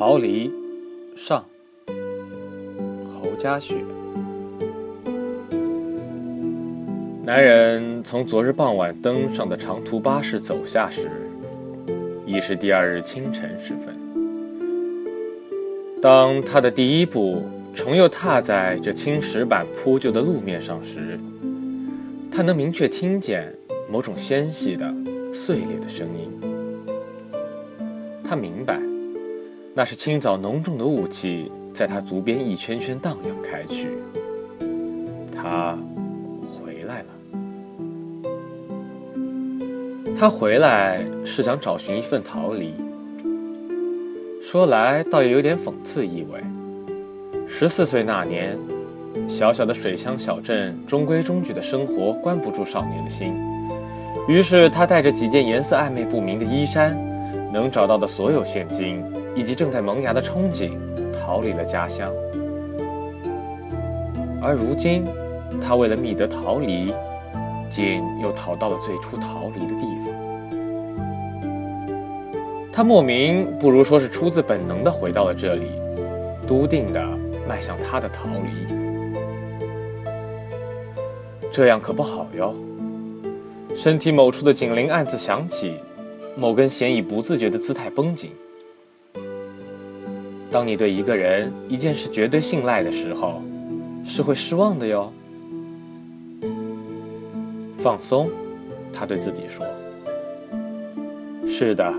逃离，上。侯家雪。男人从昨日傍晚登上的长途巴士走下时，已是第二日清晨时分。当他的第一步重又踏在这青石板铺就的路面上时，他能明确听见某种纤细的、碎裂的声音。他明白，那是清早浓重的雾气在他足边一圈圈荡漾开去。他回来了。他回来是想找寻一份逃离。说来倒也有点讽刺意味。十四岁那年，小小的水乡小镇，中规中矩的生活关不住少年的心，于是他带着几件颜色暧昧不明的衣衫。能找到的所有现金，以及正在萌芽的憧憬，逃离了家乡。而如今，他为了觅得逃离，竟又逃到了最初逃离的地方。他莫名，不如说是出自本能的回到了这里，笃定的迈向他的逃离。这样可不好哟。身体某处的警铃暗自响起。某根弦以不自觉的姿态绷紧。当你对一个人、一件事绝对信赖的时候，是会失望的哟。放松，他对自己说：“是的，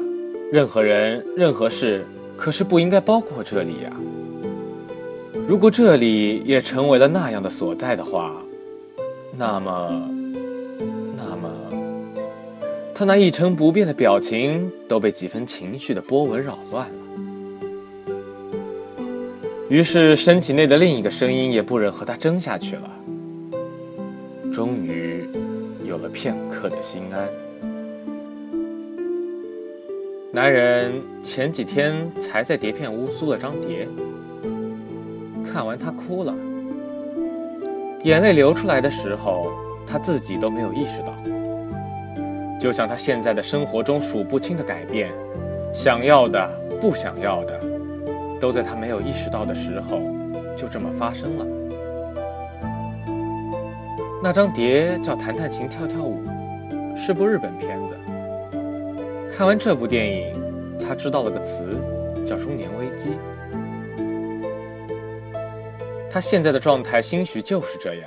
任何人、任何事，可是不应该包括这里呀。如果这里也成为了那样的所在的话，那么……”他那一成不变的表情都被几分情绪的波纹扰乱了，于是身体内的另一个声音也不忍和他争下去了。终于，有了片刻的心安。男人前几天才在碟片屋租了张碟，看完他哭了，眼泪流出来的时候，他自己都没有意识到。就像他现在的生活中数不清的改变，想要的、不想要的，都在他没有意识到的时候，就这么发生了。那张碟叫《弹弹琴跳跳舞》，是部日本片子。看完这部电影，他知道了个词，叫中年危机。他现在的状态兴许就是这样。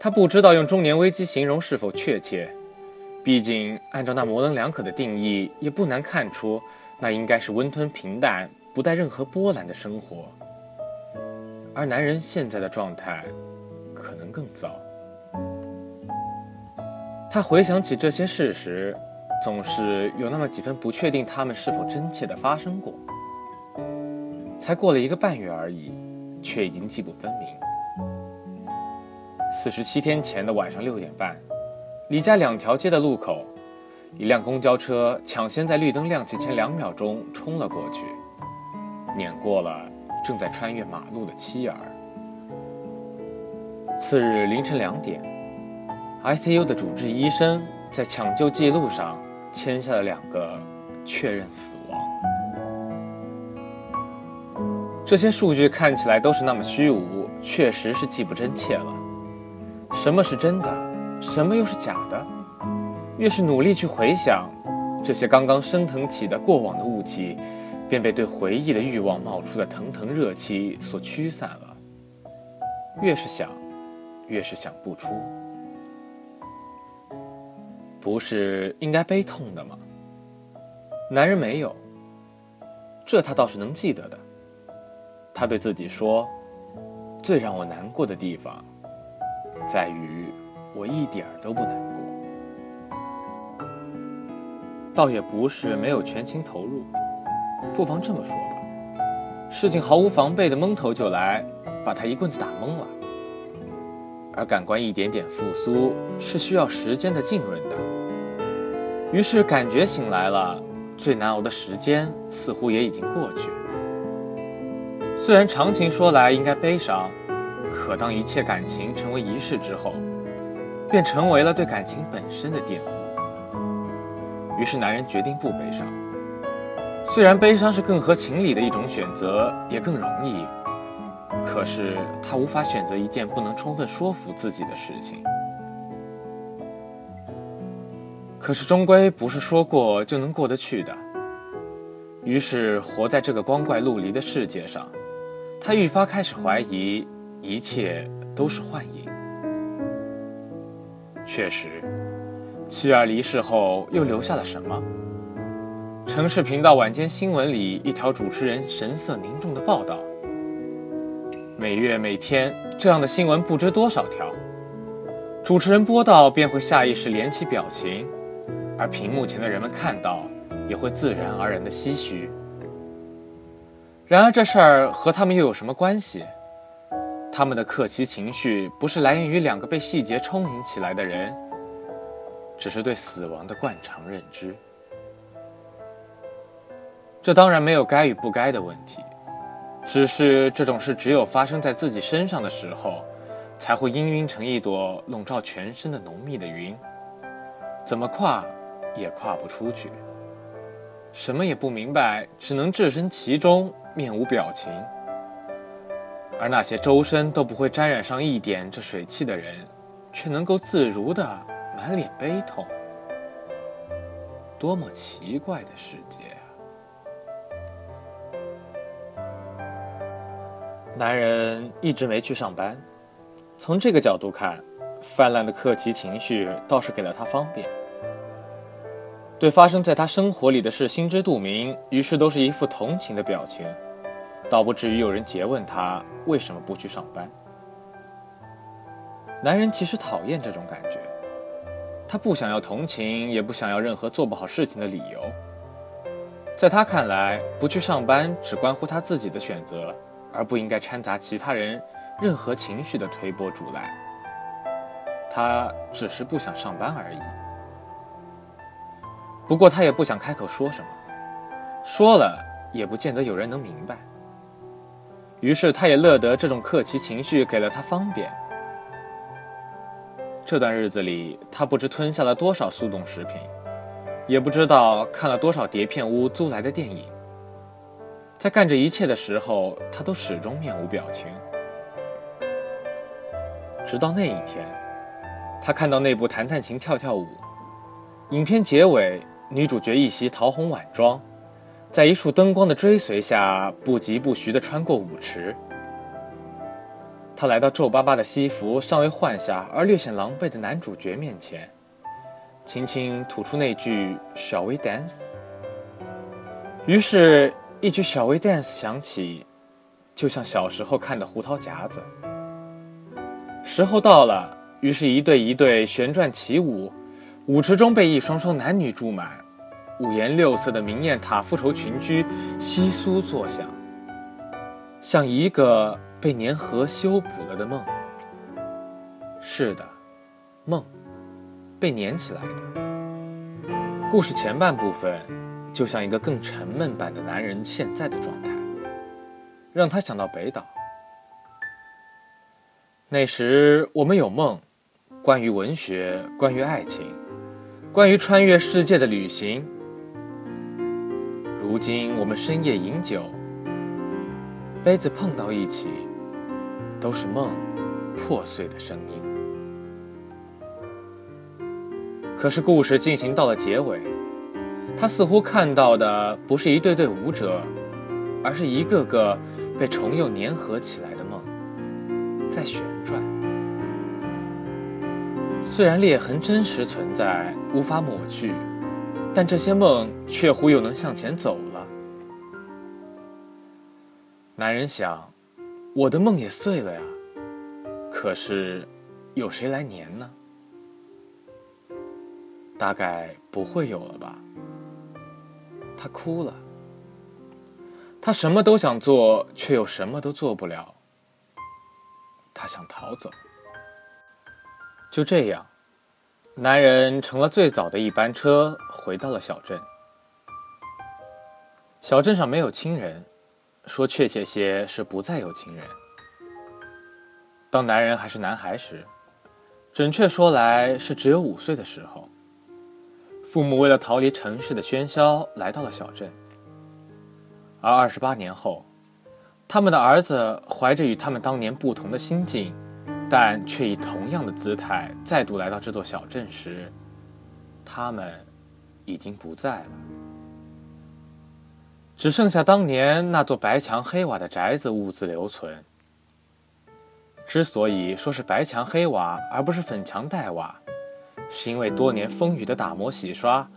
他不知道用中年危机形容是否确切。毕竟，按照那模棱两可的定义，也不难看出，那应该是温吞平淡、不带任何波澜的生活。而男人现在的状态，可能更糟。他回想起这些事时，总是有那么几分不确定，他们是否真切的发生过。才过了一个半月而已，却已经记不分明。四十七天前的晚上六点半。离家两条街的路口，一辆公交车抢先在绿灯亮起前两秒钟冲了过去，碾过了正在穿越马路的妻儿。次日凌晨两点，ICU 的主治医生在抢救记录上签下了两个确认死亡。这些数据看起来都是那么虚无，确实是既不真切了。什么是真的？什么又是假的？越是努力去回想，这些刚刚升腾起的过往的雾气，便被对回忆的欲望冒出的腾腾热气所驱散了。越是想，越是想不出。不是应该悲痛的吗？男人没有，这他倒是能记得的。他对自己说：“最让我难过的地方，在于。”我一点都不难过，倒也不是没有全情投入，不妨这么说吧，事情毫无防备的蒙头就来，把他一棍子打懵了。而感官一点点复苏是需要时间的浸润的，于是感觉醒来了，最难熬的时间似乎也已经过去。虽然长情说来应该悲伤，可当一切感情成为仪式之后。便成为了对感情本身的玷污。于是男人决定不悲伤。虽然悲伤是更合情理的一种选择，也更容易，可是他无法选择一件不能充分说服自己的事情。可是终归不是说过就能过得去的。于是，活在这个光怪陆离的世界上，他愈发开始怀疑一切都是幻影。确实，妻儿离世后又留下了什么？城市频道晚间新闻里，一条主持人神色凝重的报道。每月每天这样的新闻不知多少条，主持人播到便会下意识敛起表情，而屏幕前的人们看到也会自然而然的唏嘘。然而这事儿和他们又有什么关系？他们的客气情绪不是来源于两个被细节充盈起来的人，只是对死亡的惯常认知。这当然没有该与不该的问题，只是这种事只有发生在自己身上的时候，才会氤氲成一朵笼罩全身的浓密的云，怎么跨也跨不出去。什么也不明白，只能置身其中，面无表情。而那些周身都不会沾染上一点这水汽的人，却能够自如的满脸悲痛，多么奇怪的世界啊！男人一直没去上班，从这个角度看，泛滥的客气情绪倒是给了他方便。对发生在他生活里的事心知肚明，于是都是一副同情的表情，倒不至于有人诘问他为什么不去上班。男人其实讨厌这种感觉，他不想要同情，也不想要任何做不好事情的理由。在他看来，不去上班只关乎他自己的选择。而不应该掺杂其他人任何情绪的推波助澜。他只是不想上班而已。不过他也不想开口说什么，说了也不见得有人能明白。于是他也乐得这种客气情绪给了他方便。这段日子里，他不知吞下了多少速冻食品，也不知道看了多少碟片屋租来的电影。在干这一切的时候，他都始终面无表情。直到那一天，他看到那部《弹弹琴跳跳舞》，影片结尾，女主角一袭桃红晚装，在一束灯光的追随下，不疾不徐地穿过舞池。她来到皱巴巴的西服尚未换下而略显狼狈的男主角面前，轻轻吐出那句 “Shall we dance？” 于是。一曲 Shall we dance 响起，就像小时候看的胡桃夹子。时候到了，于是，一对一对旋转起舞，舞池中被一双双男女注满，五颜六色的明艳塔夫绸裙裾窸窣作响，像一个被粘合修补了的梦。是的，梦，被粘起来的。故事前半部分。就像一个更沉闷版的男人现在的状态，让他想到北岛。那时我们有梦，关于文学，关于爱情，关于穿越世界的旅行。如今我们深夜饮酒，杯子碰到一起，都是梦破碎的声音。可是故事进行到了结尾。他似乎看到的不是一对对舞者，而是一个个被重又粘合起来的梦，在旋转。虽然裂痕真实存在，无法抹去，但这些梦却忽又能向前走了。男人想，我的梦也碎了呀，可是有谁来粘呢？大概不会有了吧。他哭了。他什么都想做，却又什么都做不了。他想逃走。就这样，男人乘了最早的一班车，回到了小镇。小镇上没有亲人，说确切些是不再有亲人。当男人还是男孩时，准确说来是只有五岁的时候。父母为了逃离城市的喧嚣，来到了小镇。而二十八年后，他们的儿子怀着与他们当年不同的心境，但却以同样的姿态再度来到这座小镇时，他们已经不在了，只剩下当年那座白墙黑瓦的宅子兀自留存。之所以说是白墙黑瓦而不是粉墙黛瓦，是因为多年风雨的打磨洗刷，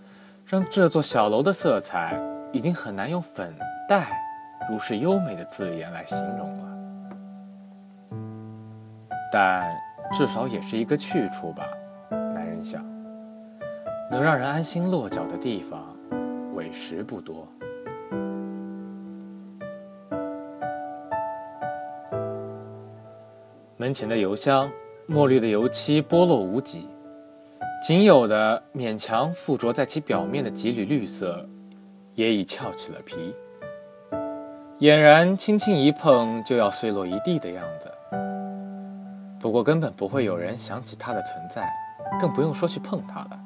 让这座小楼的色彩已经很难用粉黛如是优美的字眼来形容了。但至少也是一个去处吧，男人想。能让人安心落脚的地方，委实不多。门前的油箱，墨绿的油漆剥落无几，仅有的勉强附着在其表面的几缕绿色，也已翘起了皮，俨然轻轻一碰就要碎落一地的样子。不过根本不会有人想起它的存在，更不用说去碰它了。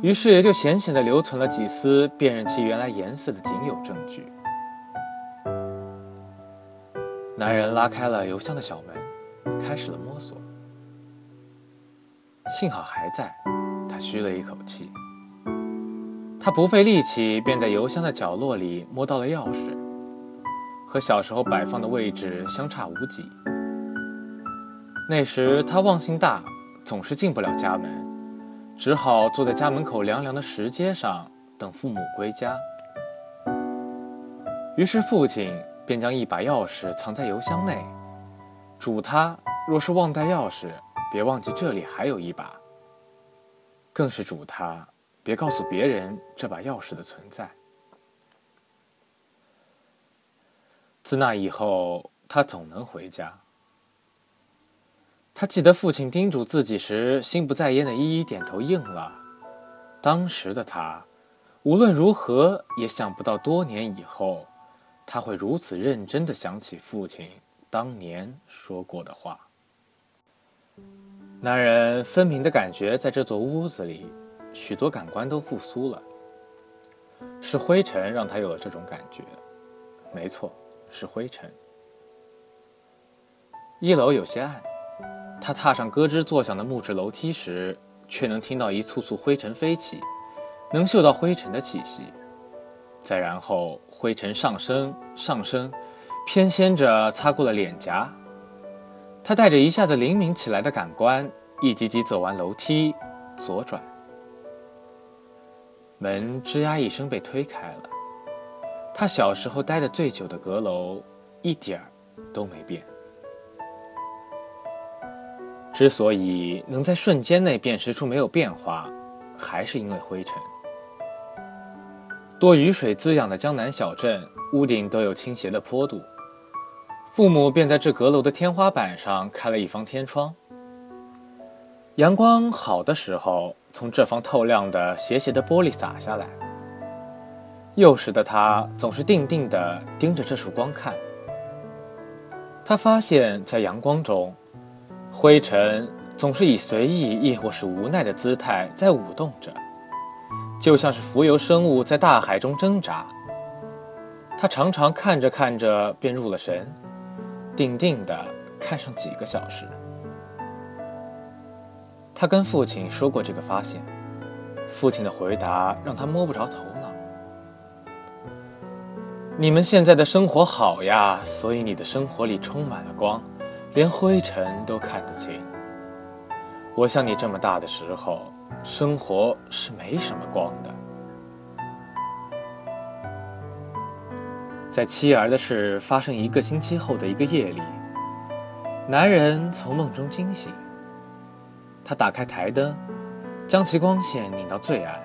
于是也就闲闲的留存了几丝辨认其原来颜色的仅有证据。男人拉开了邮箱的小门。开始了摸索，幸好还在。他吁了一口气。他不费力气，便在邮箱的角落里摸到了钥匙，和小时候摆放的位置相差无几。那时他忘性大，总是进不了家门，只好坐在家门口凉凉的石阶上等父母归家。于是父亲便将一把钥匙藏在邮箱内。嘱他，若是忘带钥匙，别忘记这里还有一把。更是嘱他，别告诉别人这把钥匙的存在。自那以后，他总能回家。他记得父亲叮嘱自己时，心不在焉的一一点头应了。当时的他，无论如何也想不到，多年以后，他会如此认真的想起父亲。当年说过的话，男人分明的感觉，在这座屋子里，许多感官都复苏了。是灰尘让他有了这种感觉，没错，是灰尘。一楼有些暗，他踏上咯吱作响的木质楼梯时，却能听到一簇簇灰尘飞起，能嗅到灰尘的气息。再然后，灰尘上升，上升。偏跹着擦过了脸颊，他带着一下子灵敏起来的感官，一级级走完楼梯，左转。门吱呀一声被推开了。他小时候待的最久的阁楼，一点儿都没变。之所以能在瞬间内辨识出没有变化，还是因为灰尘。多雨水滋养的江南小镇，屋顶都有倾斜的坡度。父母便在这阁楼的天花板上开了一方天窗，阳光好的时候，从这方透亮的斜斜的玻璃洒下来。幼时的他总是定定地盯着这束光看。他发现，在阳光中，灰尘总是以随意亦或是无奈的姿态在舞动着，就像是浮游生物在大海中挣扎。他常常看着看着便入了神。定定的看上几个小时。他跟父亲说过这个发现，父亲的回答让他摸不着头脑。你们现在的生活好呀，所以你的生活里充满了光，连灰尘都看得清。我像你这么大的时候，生活是没什么光的。在妻儿的事发生一个星期后的一个夜里，男人从梦中惊醒。他打开台灯，将其光线拧到最暗，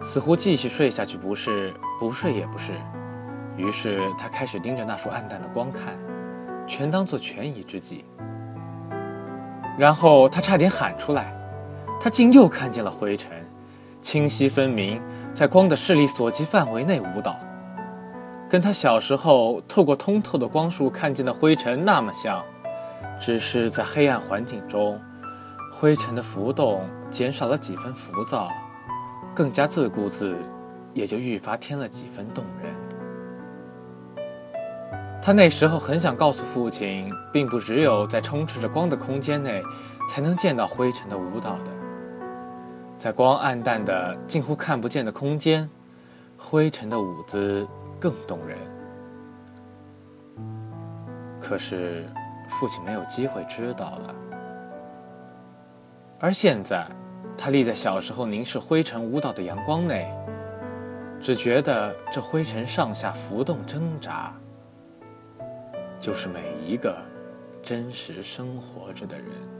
似乎继续睡下去不是，不睡也不是。于是他开始盯着那束暗淡的光看，全当做权宜之计。然后他差点喊出来，他竟又看见了灰尘，清晰分明，在光的视力所及范围内舞蹈。跟他小时候透过通透的光束看见的灰尘那么像，只是在黑暗环境中，灰尘的浮动减少了几分浮躁，更加自顾自，也就愈发添了几分动人。他那时候很想告诉父亲，并不只有在充斥着光的空间内，才能见到灰尘的舞蹈的。在光暗淡的、近乎看不见的空间，灰尘的舞姿更动人。可是，父亲没有机会知道了。而现在，他立在小时候凝视灰尘舞蹈的阳光内，只觉得这灰尘上下浮动挣扎。就是每一个真实生活着的人。